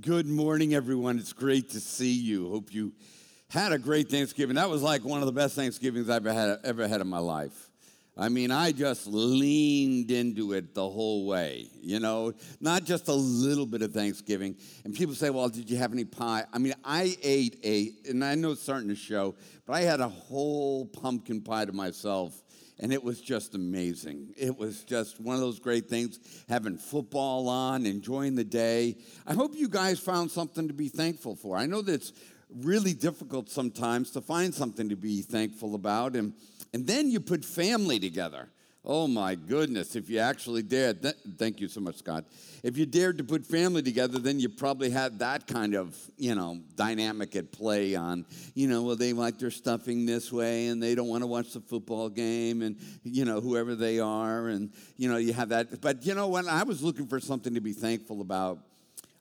Good morning, everyone. It's great to see you. Hope you had a great Thanksgiving. That was like one of the best Thanksgivings I've ever had, ever had in my life. I mean, I just leaned into it the whole way, you know, not just a little bit of Thanksgiving. And people say, well, did you have any pie? I mean, I ate a, and I know it's starting to show, but I had a whole pumpkin pie to myself and it was just amazing. It was just one of those great things, having football on, enjoying the day. I hope you guys found something to be thankful for. I know that it's really difficult sometimes to find something to be thankful about, and, and then you put family together. Oh my goodness, if you actually dared, th- thank you so much, Scott. If you dared to put family together, then you probably had that kind of, you know, dynamic at play on, you know, well, they like their stuffing this way and they don't want to watch the football game and, you know, whoever they are. And, you know, you have that. But, you know, when I was looking for something to be thankful about,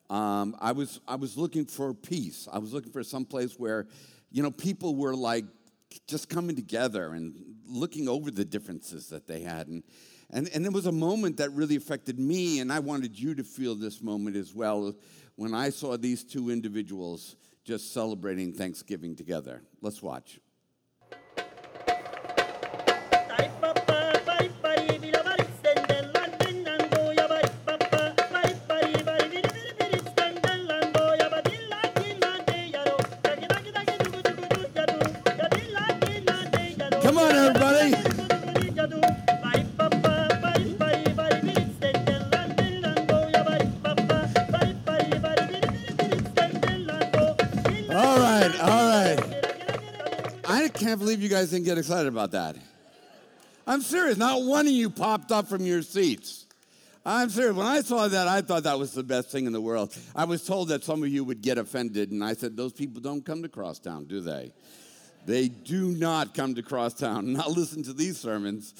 um, I, was, I was looking for peace. I was looking for some place where, you know, people were like just coming together and looking over the differences that they had. And, and, and it was a moment that really affected me, and I wanted you to feel this moment as well when I saw these two individuals just celebrating Thanksgiving together. Let's watch. Guys didn't get excited about that. I'm serious. Not one of you popped up from your seats. I'm serious. When I saw that, I thought that was the best thing in the world. I was told that some of you would get offended, and I said, Those people don't come to Crosstowne, do they? They do not come to Crosstowne. Not listen to these sermons.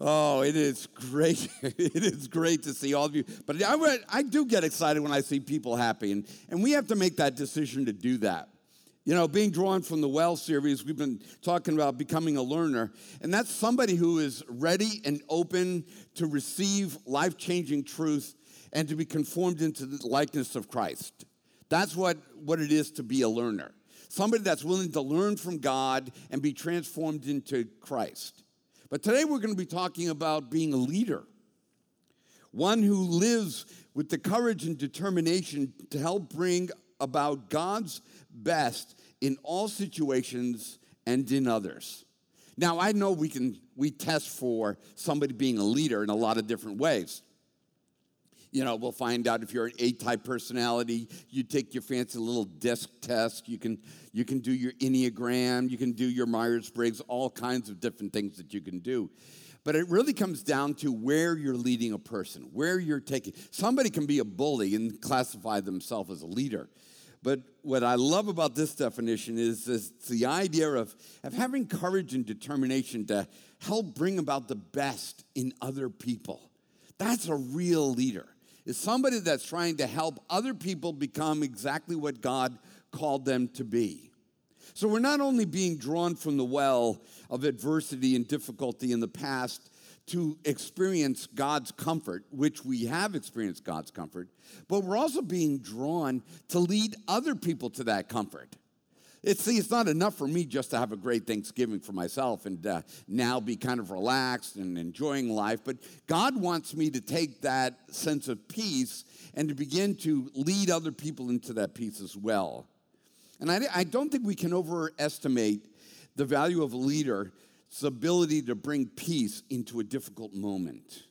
Oh, it is great. it is great to see all of you. But I, I do get excited when I see people happy, and, and we have to make that decision to do that. You know, being drawn from the Well series, we've been talking about becoming a learner, and that's somebody who is ready and open to receive life changing truth and to be conformed into the likeness of Christ. That's what, what it is to be a learner. Somebody that's willing to learn from God and be transformed into Christ. But today we're going to be talking about being a leader, one who lives with the courage and determination to help bring about God's best in all situations and in others. Now, I know we can we test for somebody being a leader in a lot of different ways. You know, we'll find out if you're an A-type personality. You take your fancy little disc test. You can you can do your Enneagram. You can do your Myers-Briggs. All kinds of different things that you can do. But it really comes down to where you're leading a person, where you're taking. Somebody can be a bully and classify themselves as a leader. But what I love about this definition is, is the idea of, of having courage and determination to help bring about the best in other people. That's a real leader. Is somebody that's trying to help other people become exactly what God called them to be. So we're not only being drawn from the well of adversity and difficulty in the past to experience God's comfort, which we have experienced God's comfort, but we're also being drawn to lead other people to that comfort. It's, see, it's not enough for me just to have a great Thanksgiving for myself and uh, now be kind of relaxed and enjoying life, but God wants me to take that sense of peace and to begin to lead other people into that peace as well. And I, I don't think we can overestimate the value of a leader's ability to bring peace into a difficult moment.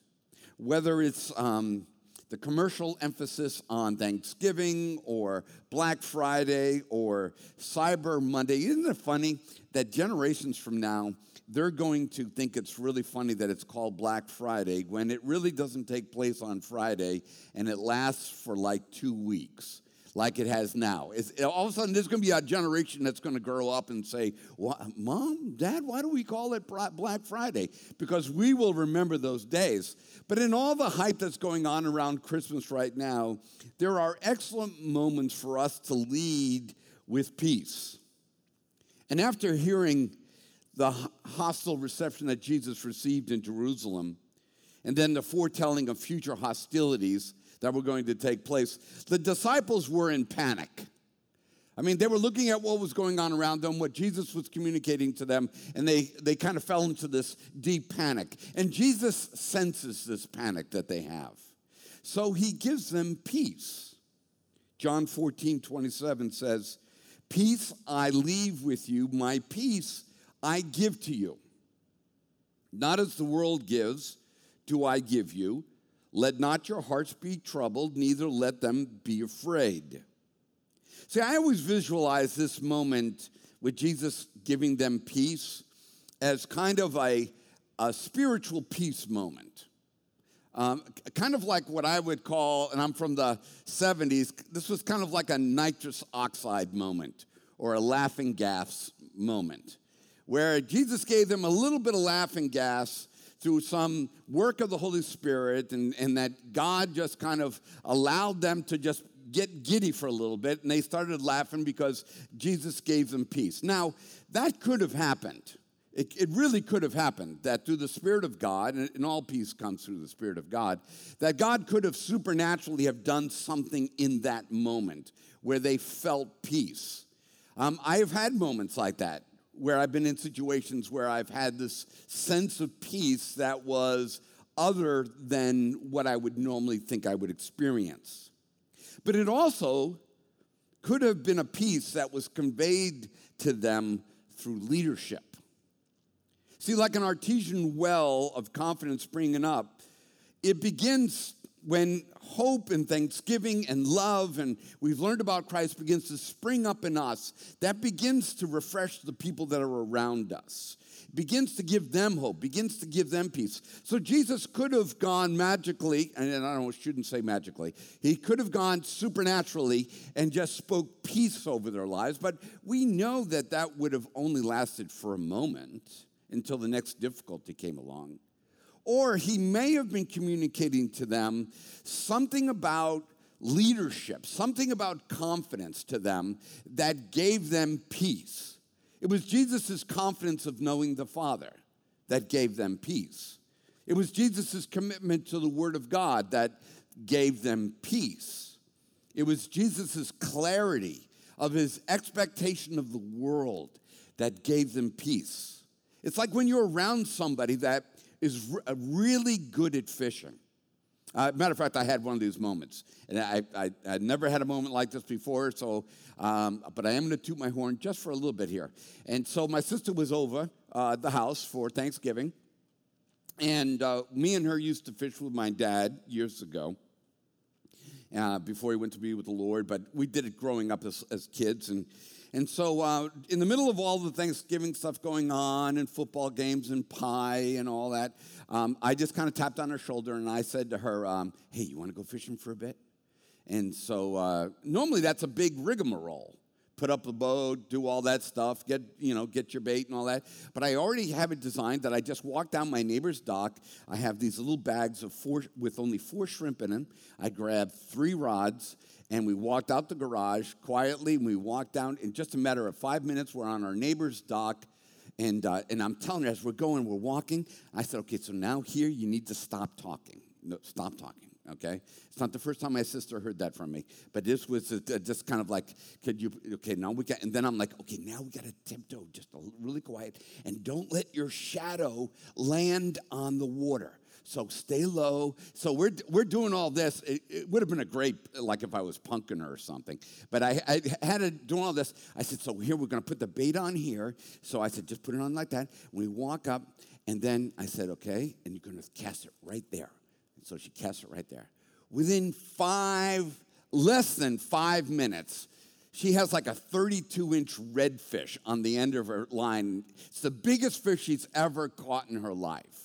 Whether it's um, the commercial emphasis on Thanksgiving or Black Friday or Cyber Monday. Isn't it funny that generations from now, they're going to think it's really funny that it's called Black Friday when it really doesn't take place on Friday and it lasts for like two weeks like it has now. It's, all of a sudden, there's going to be a generation that's going to grow up and say, Mom, Dad, why do we call it Black Friday? Because we will remember those days. But in all the hype that's going on around Christmas right now, there are excellent moments for us to lead with peace. And after hearing the hostile reception that Jesus received in Jerusalem, and then the foretelling of future hostilities, that were going to take place. The disciples were in panic. I mean, they were looking at what was going on around them, what Jesus was communicating to them, and they, they kind of fell into this deep panic. And Jesus senses this panic that they have. So he gives them peace. John 14, 27 says, Peace I leave with you, my peace I give to you. Not as the world gives, do I give you. Let not your hearts be troubled, neither let them be afraid. See, I always visualize this moment with Jesus giving them peace as kind of a, a spiritual peace moment. Um, kind of like what I would call, and I'm from the 70s, this was kind of like a nitrous oxide moment or a laughing gas moment, where Jesus gave them a little bit of laughing gas through some work of the Holy Spirit, and, and that God just kind of allowed them to just get giddy for a little bit, and they started laughing because Jesus gave them peace. Now, that could have happened. It, it, really could have happened that through the Spirit of God, and, all peace comes through the Spirit of God, that God could have supernaturally have done something in that moment where they felt peace. Um, I have had moments like that where I've been in situations where I've had this sense of peace that was other than what I would normally think I would experience. But it also could have been a peace that was conveyed to them through leadership. See, like an artesian well of confidence springing up, it begins when hope and thanksgiving and love and we've learned about Christ begins to spring up in us. That begins to refresh the people that are around us begins to give them hope, begins to give them peace. So Jesus could have gone magically, and I don't shouldn't say magically, he could have gone supernaturally and just spoke peace over their lives, but we know that that would have only lasted for a moment until the next difficulty came along. Or he may have been communicating to them something about leadership, something about confidence to them that gave them peace. It was Jesus' confidence of knowing the Father that gave them peace. It was Jesus' commitment to the Word of God that gave them peace. It was Jesus' clarity of his expectation of the world that gave them peace. It's like when you're around somebody that is re- uh, really good at fishing. Uh, matter of fact, I had one of these moments, and I, I, I never had a moment like this before. So, um, but I am going to toot my horn just for a little bit here. And so, my sister was over uh, the house for Thanksgiving, and uh, me and her used to fish with my dad years ago. Uh, before he went to be with the Lord, but we did it growing up as, as kids, and and so, uh, in the middle of all the Thanksgiving stuff going on, and football games, and pie, and all that, um, I just kind of tapped on her shoulder and I said to her, um, Hey, you want to go fishing for a bit? And so, uh, normally that's a big rigmarole. Put up the boat, do all that stuff, get you know, get your bait and all that. But I already have it designed that I just walk down my neighbor's dock. I have these little bags of four with only four shrimp in them. I grab three rods and we walked out the garage quietly and we walked down in just a matter of five minutes we're on our neighbor's dock and, uh, and i'm telling her as we're going we're walking i said okay so now here you need to stop talking. No, stop talking okay? It's not the first time my sister heard that from me but this was just kind of like could you okay now we got and then i'm like okay now we got to tiptoe just really quiet and don't let your shadow land on the water so stay low. So we're, we're doing all this. It, it would have been a great, like if I was punking her or something. But I, I had to do all this. I said, so here we're going to put the bait on here. So I said, just put it on like that. We walk up, and then I said, okay, and you're going to cast it right there. And so she cast it right there. Within five, less than five minutes, she has like a 32 inch redfish on the end of her line. It's the biggest fish she's ever caught in her life.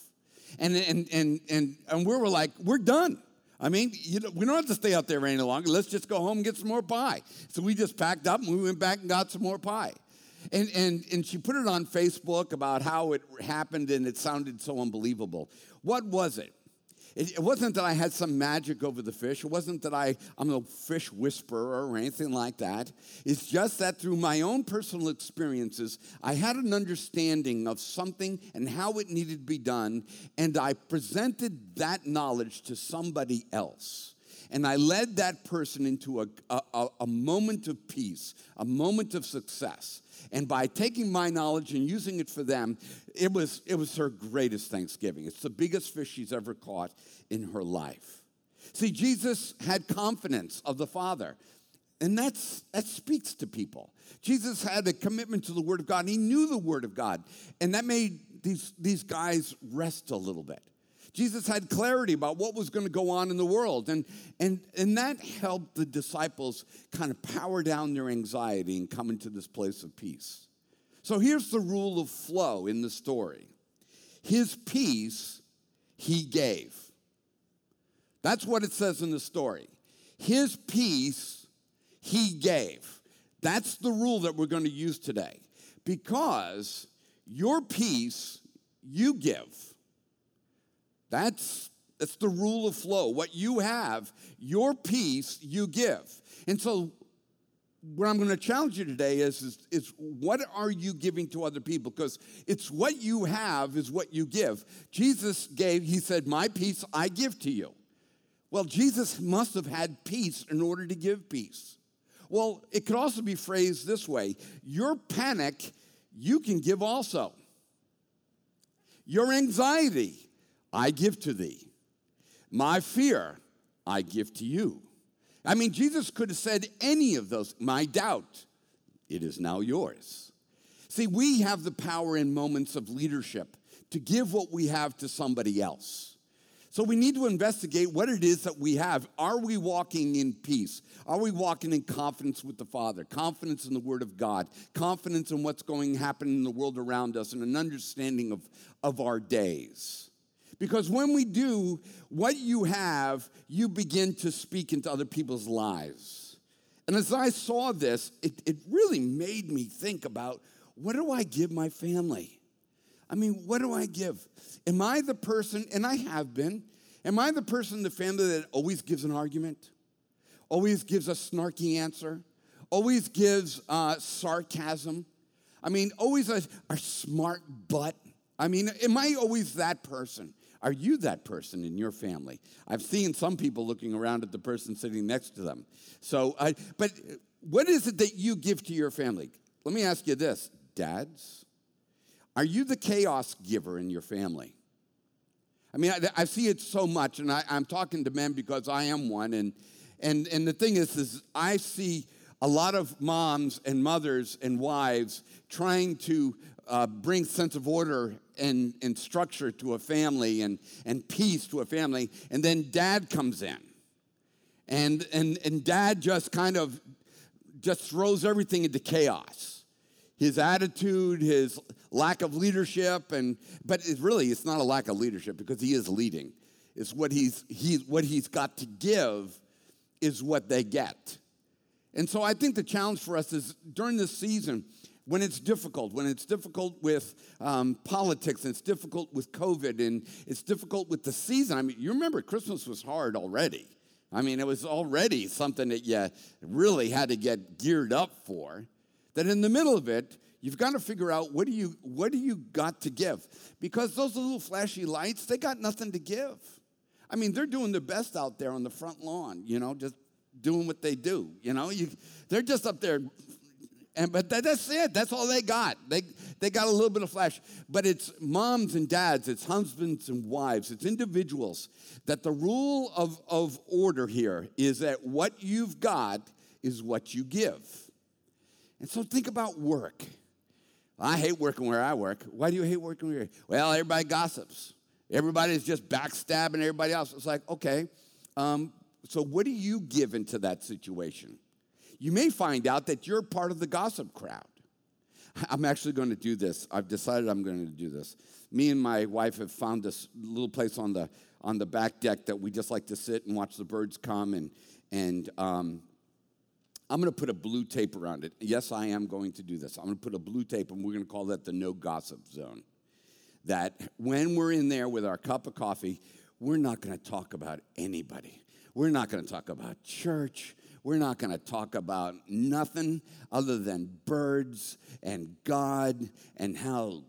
And, and, and, and, and we were like, we're done. I mean, you know, we don't have to stay out there any longer. Let's just go home and get some more pie. So we just packed up and we went back and got some more pie. And, and, and she put it on Facebook about how it happened and it sounded so unbelievable. What was it? It, it, wasn't that I had some magic over the fish. It wasn't that I, I'm a fish whisperer or anything like that. It's just that through my own personal experiences, I had an understanding of something and how it needed to be done, and I presented that knowledge to somebody else. And I led that person into a, a, a moment of peace, a moment of success. And by taking my knowledge and using it for them, it was, it was her greatest Thanksgiving. It's the biggest fish she's ever caught in her life. See, Jesus had confidence of the Father. And that's, that speaks to people. Jesus had a commitment to the Word of God. He knew the Word of God. And that made these, these guys rest a little bit. Jesus had clarity about what was going to go on in the world. And, and, and that helped the disciples kind of power down their anxiety and come into this place of peace. So here's the rule of flow in the story His peace he gave. That's what it says in the story. His peace he gave. That's the rule that we're going to use today. Because your peace you give. That's, that's the rule of flow. What you have, your peace, you give. And so, what I'm going to challenge you today is, is, is what are you giving to other people? Because it's what you have is what you give. Jesus gave, he said, My peace I give to you. Well, Jesus must have had peace in order to give peace. Well, it could also be phrased this way Your panic, you can give also. Your anxiety, I give to thee. My fear, I give to you. I mean, Jesus could have said any of those. My doubt, it is now yours. See, we have the power in moments of leadership to give what we have to somebody else. So we need to investigate what it is that we have. Are we walking in peace? Are we walking in confidence with the Father? Confidence in the Word of God, confidence in what's going to happen in the world around us, and an understanding of, of our days. Because when we do, what you have, you begin to speak into other people's lives. And as I saw this, it, it really made me think about what do I give my family? I mean, what do I give? Am I the person, and I have been, am I the person in the family that always gives an argument? Always gives a snarky answer? Always gives uh, sarcasm? I mean, always a, a smart butt? I mean, am I always that person? Are you that person in your family? I've seen some people looking around at the person sitting next to them. So, uh, but what is it that you give to your family? Let me ask you this, dads. Are you the chaos giver in your family? I mean, I, I see it so much, and I, am talking to men because I am one. And, and, and the thing is, is I see a lot of moms and mothers and wives trying to uh, bring sense of order and, and structure to a family and, and peace to a family. And then dad comes in. And, and, and dad just kind of just throws everything into chaos. His attitude, his lack of leadership, and but it really it's not a lack of leadership because he is leading. It's what he's he, what he's got to give is what they get. And so I think the challenge for us is during this season, when it's difficult, when it's difficult with um, politics, and it's difficult with COVID, and it's difficult with the season. I mean, you remember Christmas was hard already. I mean, it was already something that you really had to get geared up for. That in the middle of it, you've got to figure out what do you what do you got to give? Because those little flashy lights, they got nothing to give. I mean, they're doing their best out there on the front lawn, you know, just doing what they do. You know, you, they're just up there and but that, that's it. That's all they got. They they got a little bit of flash. But it's moms and dads, it's husbands and wives, it's individuals. That the rule of, of order here is that what you've got is what you give. And so think about work. I hate working where I work. Why do you hate working where Well, everybody gossips. Everybody's just backstabbing everybody else. It's like, okay, um, so what do you give into that situation? You may find out that you're part of the gossip crowd. I'm actually going to do this. I've decided I'm going to do this. Me and my wife have found this little place on the on the back deck that we just like to sit and watch the birds come and and um, I'm going to put a blue tape around it. Yes, I am going to do this. I'm going to put a blue tape, and we're going to call that the no gossip zone. That when we're in there with our cup of coffee, we're not going to talk about anybody. We're not going to talk about church. We're not going to talk about nothing other than birds and God and how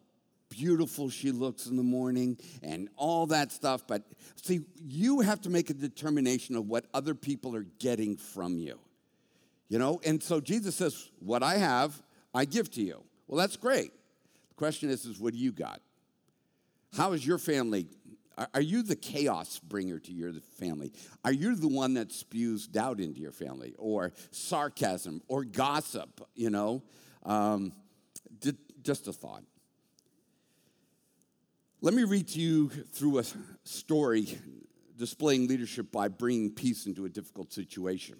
beautiful she looks in the morning and all that stuff. But see, you have to make a determination of what other people are getting from you. You know, and so Jesus says, What I have, I give to you. Well, that's great. The question is, is what do you got? How is your family? Are you the chaos bringer to your family? Are you the one that spews doubt into your family or sarcasm or gossip? You know, um, just a thought. Let me read to you through a story displaying leadership by bringing peace into a difficult situation.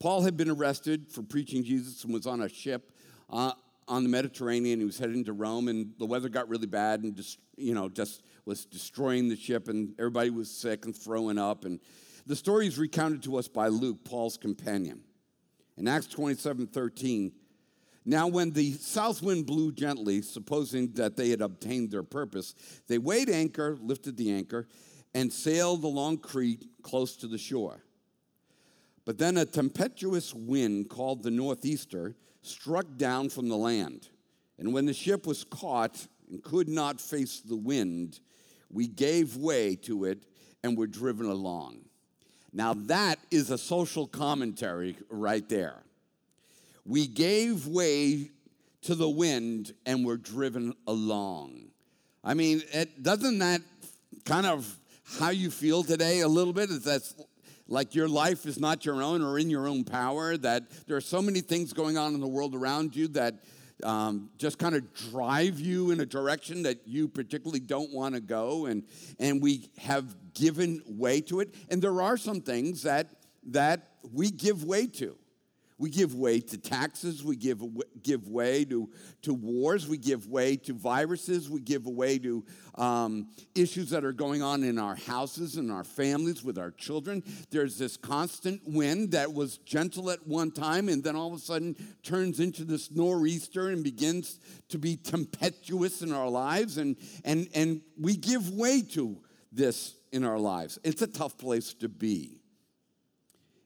Paul had been arrested for preaching Jesus and was on a ship uh, on the Mediterranean. He was heading to Rome, and the weather got really bad, and just you know just was destroying the ship, and everybody was sick and throwing up. And the story is recounted to us by Luke, Paul's companion. In Acts 27 13, now when the south wind blew gently, supposing that they had obtained their purpose, they weighed anchor, lifted the anchor, and sailed along Crete close to the shore. But then a tempestuous wind called the northeaster struck down from the land. And when the ship was caught and could not face the wind, we gave way to it and were driven along. Now, that is a social commentary right there. We gave way to the wind and were driven along. I mean, it, doesn't that kind of how you feel today a little bit? Is that like your life is not your own or in your own power, that there are so many things going on in the world around you that um, just kind of drive you in a direction that you particularly don't want to go, and, and we have given way to it. And there are some things that, that we give way to. We give way to taxes. We give, give way to, to wars. We give way to viruses. We give way to um, issues that are going on in our houses and our families with our children. There's this constant wind that was gentle at one time and then all of a sudden turns into this nor'easter and begins to be tempestuous in our lives. And, and, and we give way to this in our lives. It's a tough place to be.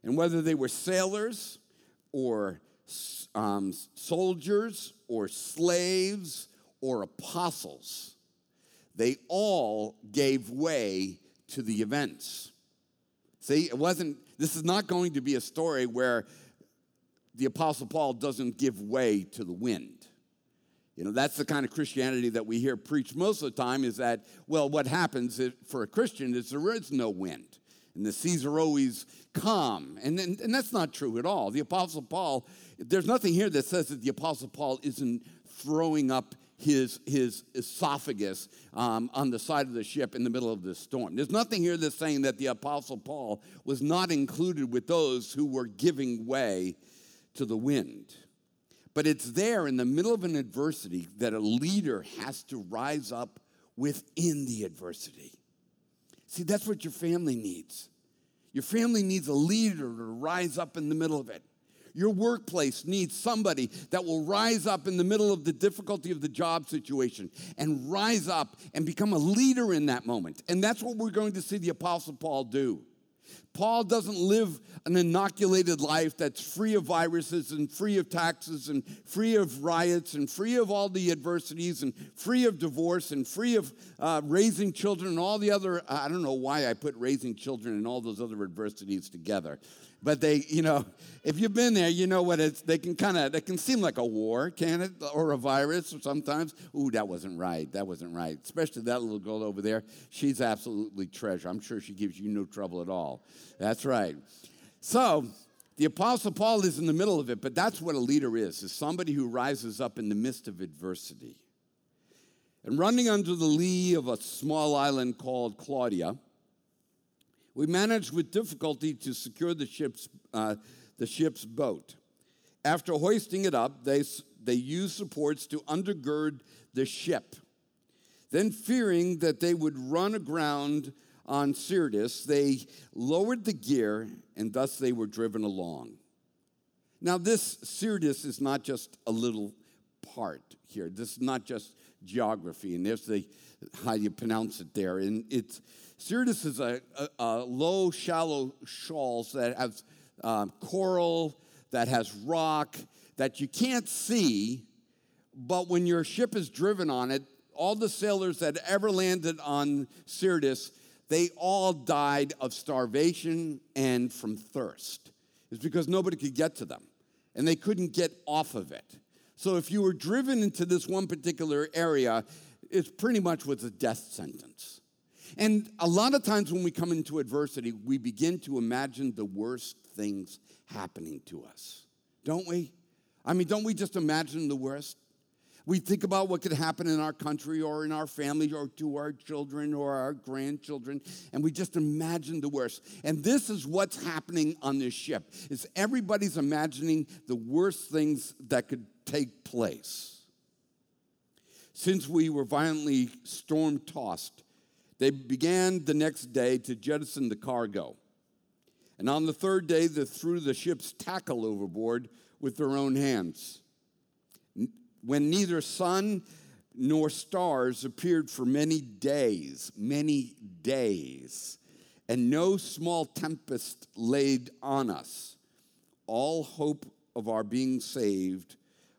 And whether they were sailors, or um, soldiers or slaves or apostles. They all gave way to the events. See, it wasn't, this is not going to be a story where the Apostle Paul doesn't give way to the wind. You know, that's the kind of Christianity that we hear preached most of the time is that, well, what happens for a Christian is there is no wind and the seas are always calm. And, and, and that's not true at all. The Apostle Paul, there's nothing here that says that the Apostle Paul isn't throwing up his, his esophagus um, on the side of the ship in the middle of the storm. There's nothing here that's saying that the Apostle Paul was not included with those who were giving way to the wind. But it's there in the middle of an adversity that a leader has to rise up within the adversity. See, that's what your family needs. Your family needs a leader to rise up in the middle of it. Your workplace needs somebody that will rise up in the middle of the difficulty of the job situation and rise up and become a leader in that moment. And that's what we're going to see the Apostle Paul do. Paul doesn't live an inoculated life that's free of viruses and free of taxes and free of riots and free of all the adversities and free of divorce and free of uh, raising children and all the other, I don't know why I put raising children and all those other adversities together. But they, you know, if you've been there, you know what it's, they can kind of, they can seem like a war, can it? Or a virus sometimes. Ooh, that wasn't right. That wasn't right. Especially that little girl over there. She's absolutely treasure. I'm sure she gives you no trouble at all. That's right. So, the Apostle Paul is in the middle of it, but that's what a leader is, is somebody who rises up in the midst of adversity. And running under the lee of a small island called Claudia, we managed with difficulty to secure the ship's, uh, the ship's boat. After hoisting it up, they, they used supports to undergird the ship. Then, fearing that they would run aground on Syrtis, they lowered the gear, and thus they were driven along. Now, this Syrtis is not just a little part here. This is not just geography, and there's the how you pronounce it there. And it's Syrtis is a, a, a low, shallow shoals that have um, coral, that has rock, that you can't see, but when your ship is driven on it, all the sailors that ever landed on Syrtis, they all died of starvation and from thirst. It's because nobody could get to them and they couldn't get off of it. So if you were driven into this one particular area, it pretty much was a death sentence. And a lot of times when we come into adversity, we begin to imagine the worst things happening to us, don't we? I mean, don't we just imagine the worst? We think about what could happen in our country or in our family or to our children or our grandchildren, and we just imagine the worst. And this is what's happening on this ship. Is everybody's imagining the worst things that could take place. Since we were violently storm tossed, they began the next day to jettison the cargo. And on the third day, they threw the ship's tackle overboard with their own hands. When neither sun nor stars appeared for many days, many days, and no small tempest laid on us, all hope of our being saved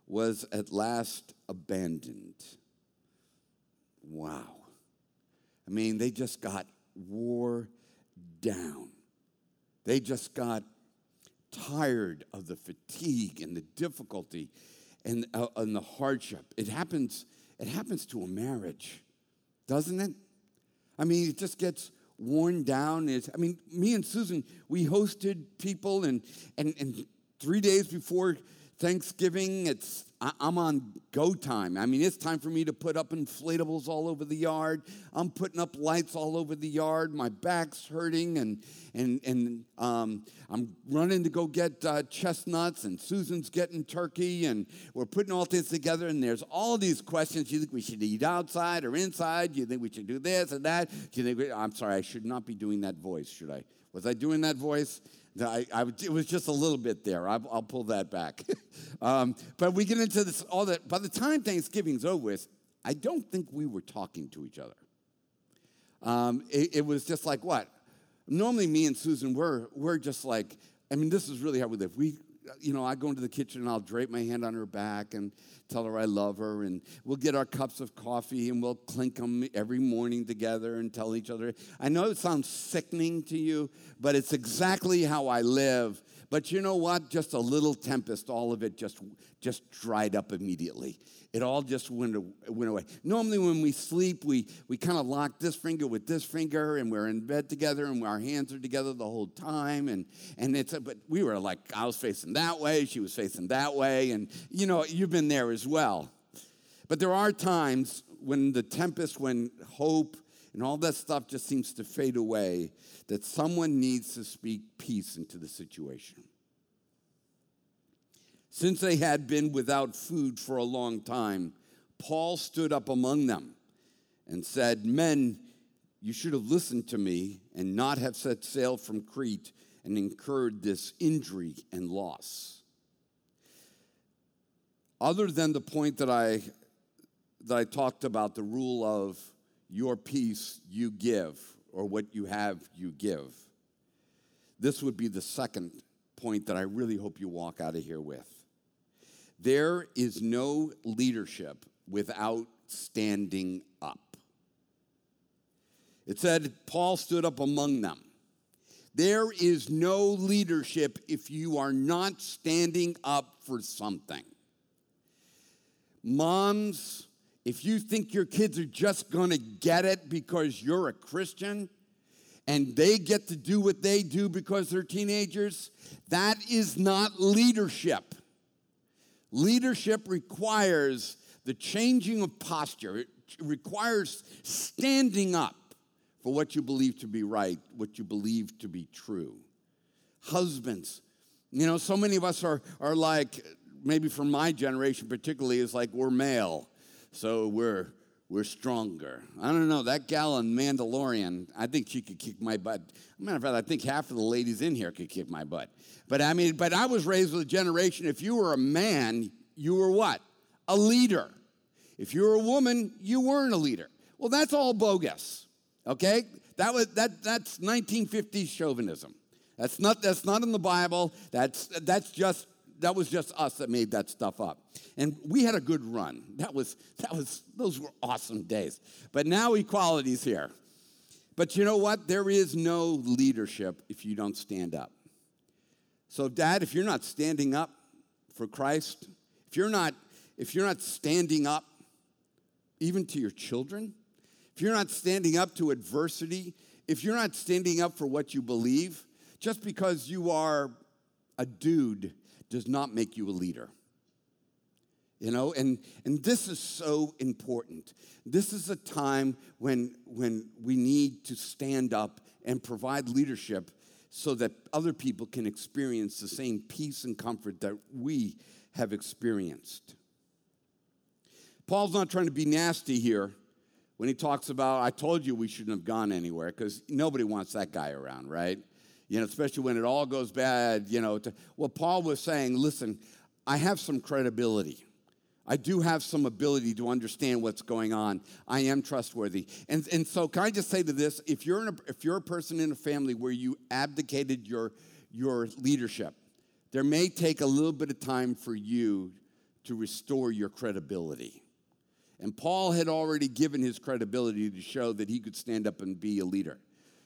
was at last abandoned. Wow. I mean, they just got wore down. They just got tired of the fatigue and the difficulty and, uh, and the hardship. It happens, it happens to a marriage, doesn't it? I mean, it just gets worn down. It's, I mean, me and Susan, we hosted people, and, and, and three days before Thanksgiving, it's I'm on go time. I mean, it's time for me to put up inflatables all over the yard. I'm putting up lights all over the yard. My back's hurting, and and and um, I'm running to go get uh, chestnuts, and Susan's getting turkey, and we're putting all this together. And there's all these questions. You think we should eat outside or inside? You think we should do this and that? Do you think? We, I'm sorry, I should not be doing that voice. Should I? Was I doing that voice? I, I, it was just a little bit there. I, will pull that back. um, but we get into this all that. By the time Thanksgiving's over with, I don't think we were talking to each other. Um, it, it, was just like what? Normally, me and Susan, we're, we're just like, I mean, this is really how we live. We, you know, I go into the kitchen and I'll drape my hand on her back and tell her I love her, and we'll get our cups of coffee and we'll clink them every morning together and tell each other. I know it sounds sickening to you, but it's exactly how I live. But you know what? Just a little tempest, all of it just, just dried up immediately. It all just went, went away. Normally, when we sleep, we, we kind of lock this finger with this finger, and we're in bed together, and our hands are together the whole time. And, and it's, but we were like, I was facing that way, she was facing that way. And you know, you've been there as well. But there are times when the tempest, when hope, and all that stuff just seems to fade away, that someone needs to speak peace into the situation. Since they had been without food for a long time, Paul stood up among them and said, Men, you should have listened to me and not have set sail from Crete and incurred this injury and loss. Other than the point that I, that I talked about, the rule of your peace you give, or what you have you give, this would be the second point that I really hope you walk out of here with. There is no leadership without standing up. It said, Paul stood up among them. There is no leadership if you are not standing up for something. Moms, if you think your kids are just gonna get it because you're a Christian and they get to do what they do because they're teenagers, that is not leadership. Leadership requires the changing of posture, it requires standing up for what you believe to be right, what you believe to be true. Husbands, you know, so many of us are, are like, maybe from my generation particularly, is like we're male, so we're we're stronger. I don't know. That gal in Mandalorian, I think she could kick my butt. Matter of fact, I think half of the ladies in here could kick my butt. But I mean, but I was raised with a generation, if you were a man, you were what? A leader. If you were a woman, you weren't a leader. Well, that's all bogus. Okay? That was that that's 1950s chauvinism. That's not that's not in the Bible. That's that's just that was just us that made that stuff up. And we had a good run. That was, that was, those were awesome days. But now equality's here. But you know what? There is no leadership if you don't stand up. So, Dad, if you're not standing up for Christ, if you're not, if you're not standing up even to your children, if you're not standing up to adversity, if you're not standing up for what you believe, just because you are a dude does not make you a leader. You know, and, and this is so important. This is a time when, when we need to stand up and provide leadership so that other people can experience the same peace and comfort that we have experienced. Paul's not trying to be nasty here when he talks about, I told you we shouldn't have gone anywhere, because nobody wants that guy around, right? You know, especially when it all goes bad, you know. To, well, Paul was saying, listen, I have some credibility. I do have some ability to understand what's going on. I am trustworthy. And, and so, can I just say to this if you're, a, if you're a person in a family where you abdicated your, your leadership, there may take a little bit of time for you to restore your credibility. And Paul had already given his credibility to show that he could stand up and be a leader.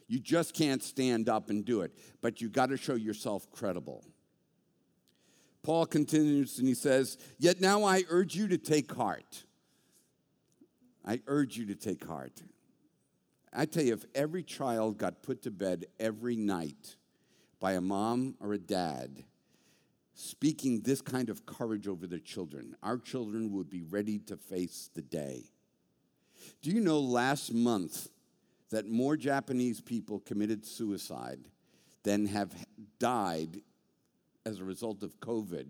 You just can't stand up and do it, but you got to show yourself credible. Paul continues and he says, Yet now I urge you to take heart. I urge you to take heart. I tell you, if every child got put to bed every night by a mom or a dad speaking this kind of courage over their children, our children would be ready to face the day. Do you know last month that more Japanese people committed suicide than have died as a result of COVID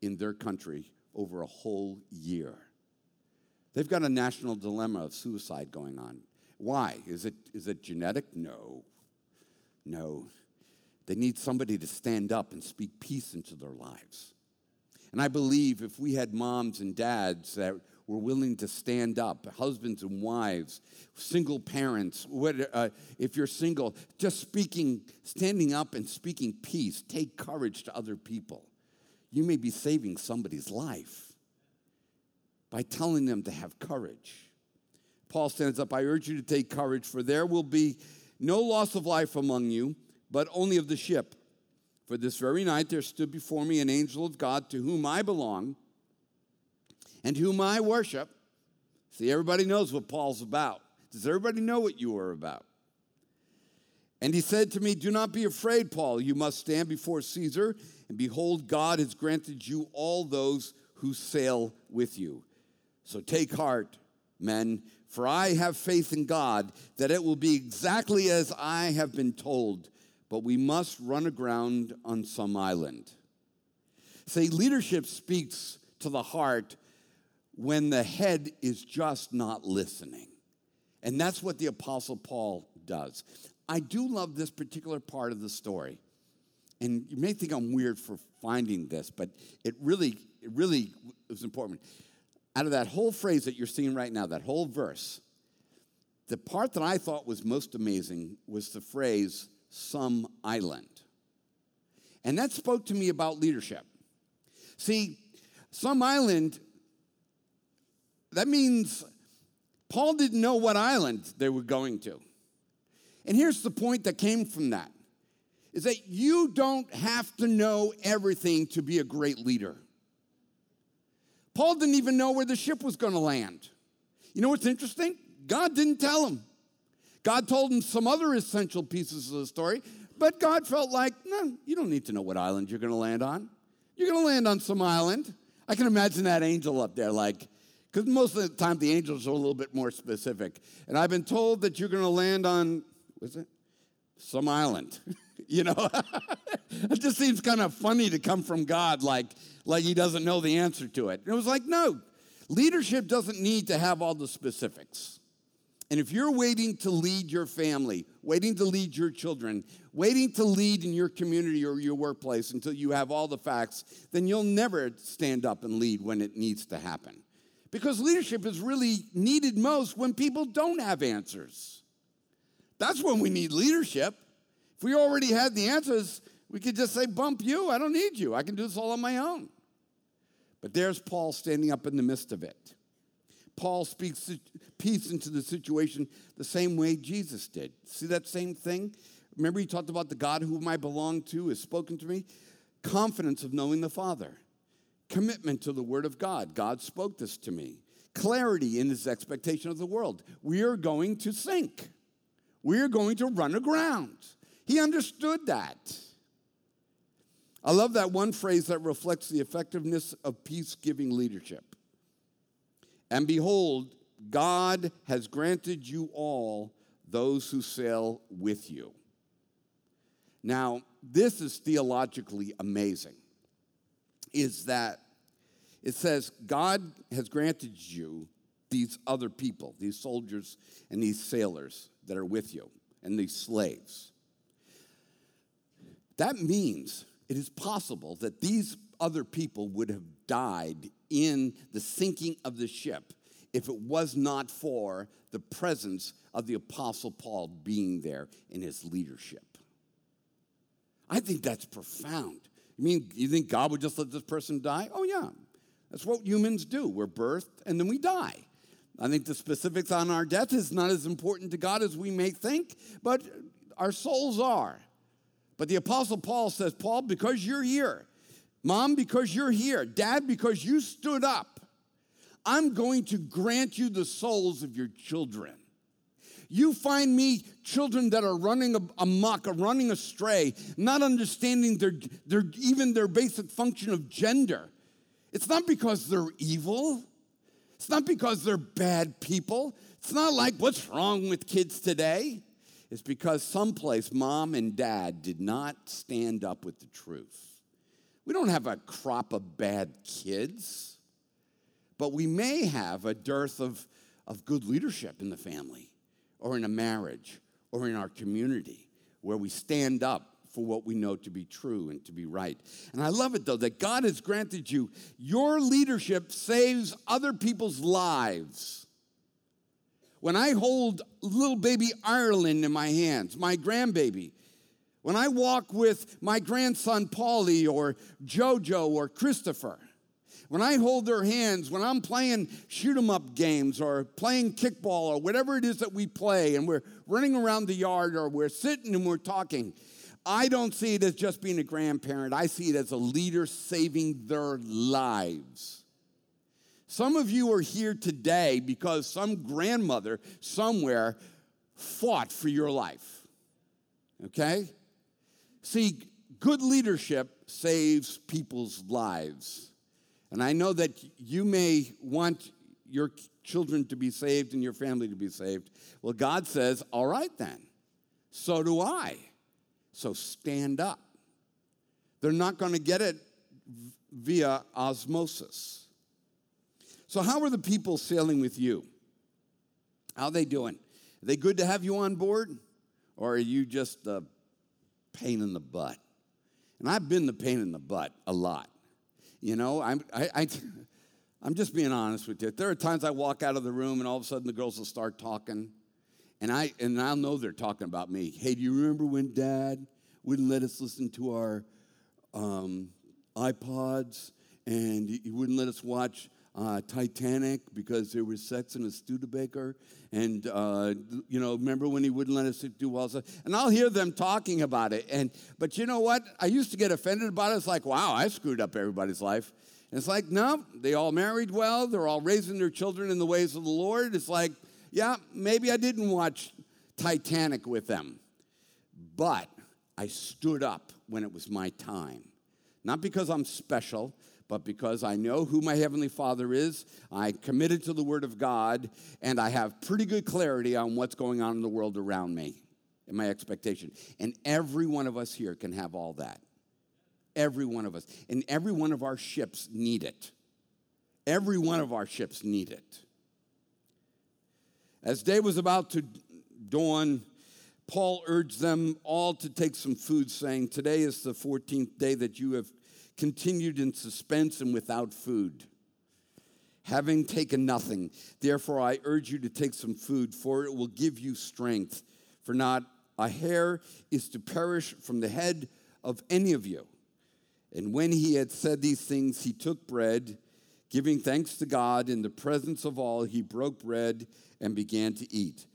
in their country over a whole year. They've got a national dilemma of suicide going on. Why? Is it, is it genetic? No. No. They need somebody to stand up and speak peace into their lives. And I believe if we had moms and dads that were willing to stand up, husbands and wives, single parents, uh, if you're single, just speaking, standing up and speaking peace, take courage to other people. You may be saving somebody's life by telling them to have courage. Paul stands up, I urge you to take courage, for there will be no loss of life among you, but only of the ship. For this very night there stood before me an angel of God to whom I belong and whom I worship. See, everybody knows what Paul's about. Does everybody know what you are about? And he said to me, Do not be afraid, Paul. You must stand before Caesar, and behold, God has granted you all those who sail with you. So take heart, men, for I have faith in God that it will be exactly as I have been told, but we must run aground on some island. See, leadership speaks to the heart when the head is just not listening. And that's what the Apostle Paul does. I do love this particular part of the story. And you may think I'm weird for finding this, but it really, it really was important. Out of that whole phrase that you're seeing right now, that whole verse, the part that I thought was most amazing was the phrase, some island. And that spoke to me about leadership. See, some island that means Paul didn't know what island they were going to. And here's the point that came from that is that you don't have to know everything to be a great leader. Paul didn't even know where the ship was going to land. You know what's interesting? God didn't tell him. God told him some other essential pieces of the story, but God felt like, no, you don't need to know what island you're going to land on. You're going to land on some island. I can imagine that angel up there, like, because most of the time the angels are a little bit more specific. And I've been told that you're going to land on, what's it? Some island. you know? it just seems kind of funny to come from God like, like he doesn't know the answer to it. And it was like, no, leadership doesn't need to have all the specifics. And if you're waiting to lead your family, waiting to lead your children, waiting to lead in your community or your workplace until you have all the facts, then you'll never stand up and lead when it needs to happen. Because leadership is really needed most when people don't have answers. That's when we need leadership. If we already had the answers, We could just say, bump you. I don't need you. I can do this all on my own. But there's Paul standing up in the midst of it. Paul speaks peace into the situation the same way Jesus did. See that same thing? Remember, he talked about the God whom I belong to has spoken to me? Confidence of knowing the Father, commitment to the Word of God. God spoke this to me. Clarity in his expectation of the world. We are going to sink, we are going to run aground. He understood that. I love that one phrase that reflects the effectiveness of peace giving leadership. And behold, God has granted you all those who sail with you. Now, this is theologically amazing. Is that it says God has granted you these other people, these soldiers and these sailors that are with you, and these slaves. That means it is possible that these other people would have died in the sinking of the ship if it was not for the presence of the Apostle Paul being there in his leadership. I think that's profound. You mean you think God would just let this person die? Oh, yeah. That's what humans do. We're birthed and then we die. I think the specifics on our death is not as important to God as we may think, but our souls are. But the Apostle Paul says, Paul, because you're here, Mom, because you're here. Dad, because you stood up. I'm going to grant you the souls of your children. You find me children that are running amok, running astray, not understanding their, their, even their basic function of gender. It's not because they're evil. It's not because they're bad people. It's not like what's wrong with kids today. It's because someplace mom and dad did not stand up with the truth. We don't have a crop of bad kids, but we may have a dearth of, of good leadership in the family or in a marriage or in our community where we stand up for what we know to be true and to be right. And I love it though that God has granted you your leadership saves other people's lives. When I hold little baby Ireland in my hands, my grandbaby, when I walk with my grandson Paulie or Jojo or Christopher, when I hold their hands, when I'm playing shoot 'em up games or playing kickball or whatever it is that we play and we're running around the yard or we're sitting and we're talking, I don't see it as just being a grandparent. I see it as a leader saving their lives. Some of you are here today because some grandmother somewhere fought for your life. Okay? See, good leadership saves people's lives. And I know that you may want your children to be saved and your family to be saved. Well, God says, all right then, so do I. So stand up. They're not going to get it via osmosis. So, how are the people sailing with you? How are they doing? Are they good to have you on board? Or are you just the pain in the butt. And I've been the pain in the butt a lot. You know, I'm, I, I, I'm just being honest with you. There are times I walk out of the room and all of a sudden the girls will start talking. And, I, and I'll know they're talking about me. Hey, do you remember when dad wouldn't let us listen to our um, iPods and he wouldn't let us watch uh, Titanic because there was sex in a Studebaker. And, uh, you know, remember when he wouldn't let us do well? And I'll hear them talking about it. And, but you know what? I used to get offended about it. It's like, wow, I screwed up everybody's life. And it's like, no, they all married well. They're all raising their children in the ways of the Lord. It's like, yeah, maybe I didn't watch Titanic with them. But I stood up when it was my time. Not because I'm special, but because I know who my Heavenly Father is, I committed to the Word of God, and I have pretty good clarity on what's going on in the world around me and my expectation. And every one of us here can have all that. Every one of us. And every one of our ships need it. Every one of our ships need it. As day was about to dawn, Paul urged them all to take some food, saying, Today is the 14th day that you have continued in suspense and without food. Having taken nothing, therefore I urge you to take some food, for it will give you strength. For not a hair is to perish from the head of any of you. And when he had said these things, he took bread, giving thanks to God in the presence of all, he broke bread and began to eat.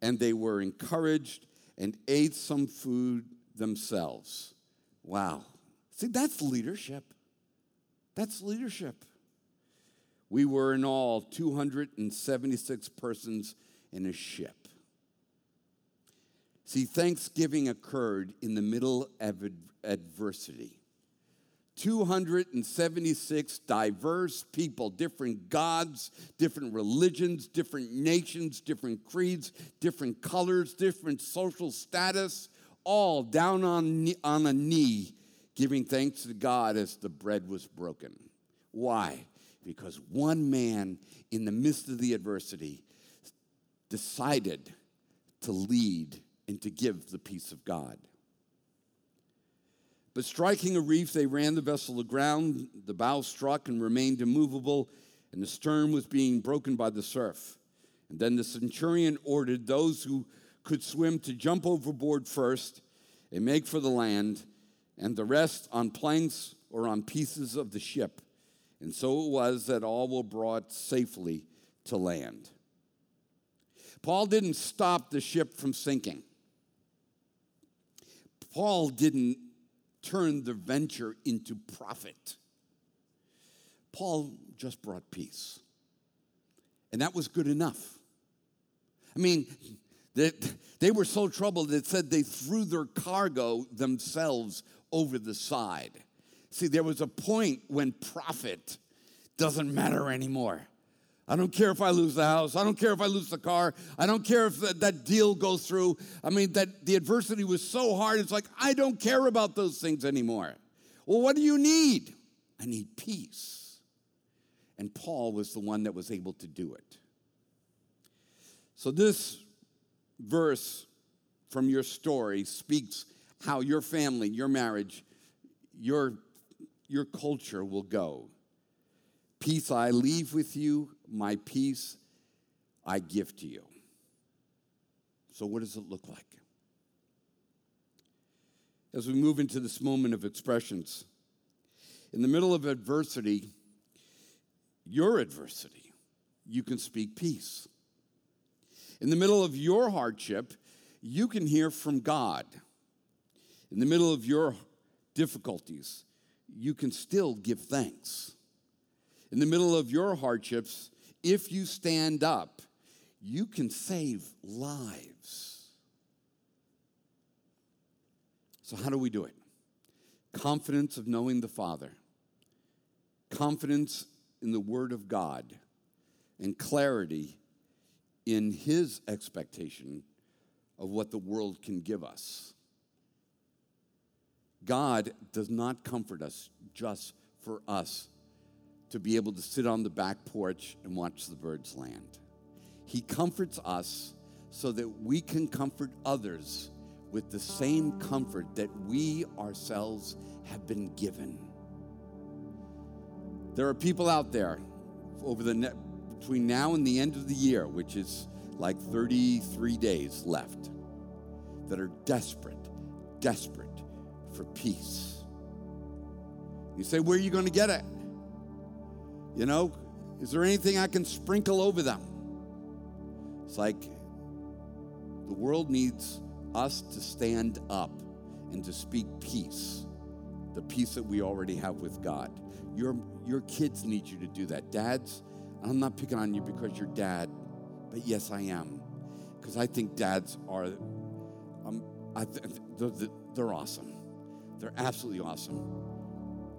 And they were encouraged and ate some food themselves. Wow. See, that's leadership. That's leadership. We were in all 276 persons in a ship. See, Thanksgiving occurred in the middle of adversity. 276 diverse people, different gods, different religions, different nations, different creeds, different colors, different social status, all down on, on a knee, giving thanks to God as the bread was broken. Why? Because one man in the midst of the adversity decided to lead and to give the peace of God. But striking a reef, they ran the vessel aground. The bow struck and remained immovable, and the stern was being broken by the surf. And then the centurion ordered those who could swim to jump overboard first and make for the land, and the rest on planks or on pieces of the ship. And so it was that all were brought safely to land. Paul didn't stop the ship from sinking. Paul didn't turn the venture into profit. Paul just brought peace. And that was good enough. I mean, they, they were so troubled it said they threw their cargo themselves over the side. See, there was a point when profit doesn't matter anymore. I don't care if I lose the house. I don't care if I lose the car. I don't care if that, that deal goes through. I mean, that the adversity was so hard. It's like, I don't care about those things anymore. Well, what do you need? I need peace. And Paul was the one that was able to do it. So, this verse from your story speaks how your family, your marriage, your, your culture will go. Peace I leave with you, my peace I give to you. So, what does it look like? As we move into this moment of expressions, in the middle of adversity, your adversity, you can speak peace. In the middle of your hardship, you can hear from God. In the middle of your difficulties, you can still give thanks. In the middle of your hardships, if you stand up, you can save lives. So, how do we do it? Confidence of knowing the Father, confidence in the Word of God, and clarity in His expectation of what the world can give us. God does not comfort us just for us to be able to sit on the back porch and watch the birds land. He comforts us so that we can comfort others with the same comfort that we ourselves have been given. There are people out there over the ne- between now and the end of the year, which is like 33 days left, that are desperate, desperate for peace. You say, Where are you going to get it? You know, is there anything I can sprinkle over them? It's like the world needs us to stand up and to speak peace, the peace that we already have with God. Your, your kids need you to do that. Dads, I'm not picking on you because you're dad, but yes, I am. Because I think dads are, um, I they're, they're awesome. They're absolutely awesome.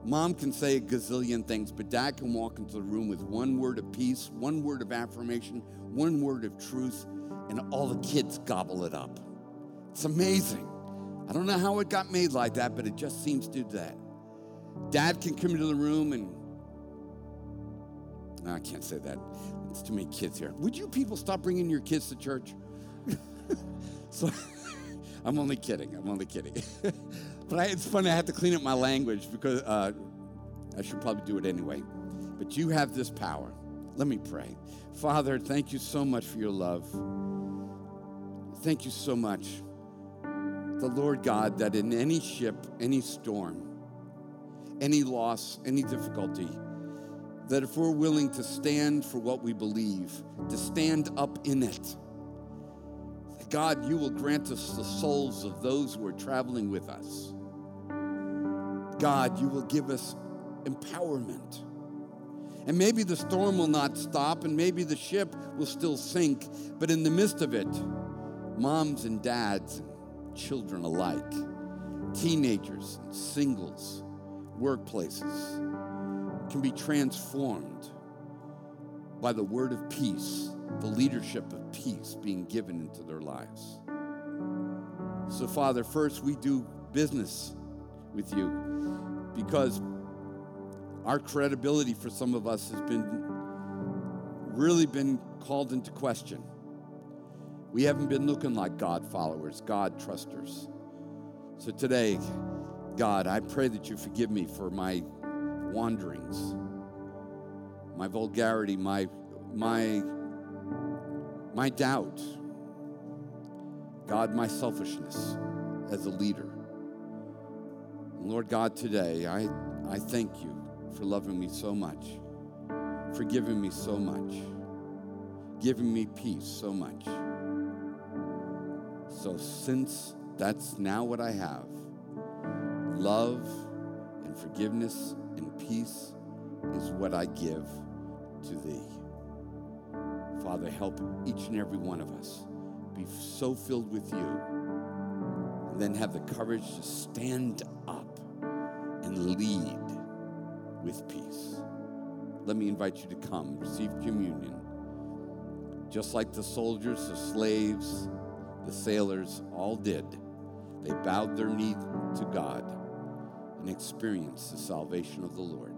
Mom can say a gazillion things, but dad can walk into the room with one word of peace, one word of affirmation, one word of truth, and all the kids gobble it up. It's amazing. I don't know how it got made like that, but it just seems to do that. Dad can come into the room and no, I can't say that. It's too many kids here. Would you people stop bringing your kids to church? so I'm only kidding. I'm only kidding. But I, it's funny, I have to clean up my language because uh, I should probably do it anyway. But you have this power. Let me pray. Father, thank you so much for your love. Thank you so much the Lord God that in any ship, any storm, any loss, any difficulty, that if we're willing to stand for what we believe, to stand up in it, God, you will grant us the souls of those who are traveling with us. God, you will give us empowerment. And maybe the storm will not stop, and maybe the ship will still sink, but in the midst of it, moms and dads, and children alike, teenagers and singles, workplaces can be transformed by the word of peace, the leadership of peace being given into their lives. So, Father, first we do business with you because our credibility for some of us has been really been called into question. We haven't been looking like God followers, God trusters. So today, God, I pray that you forgive me for my wanderings, my vulgarity, my my my doubt. God, my selfishness as a leader. Lord God, today I, I thank you for loving me so much, for giving me so much, giving me peace so much. So, since that's now what I have, love and forgiveness and peace is what I give to thee. Father, help each and every one of us be so filled with you and then have the courage to stand up and lead with peace. Let me invite you to come, receive communion. Just like the soldiers, the slaves, the sailors all did, they bowed their knee to God and experienced the salvation of the Lord.